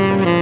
Mm-hmm.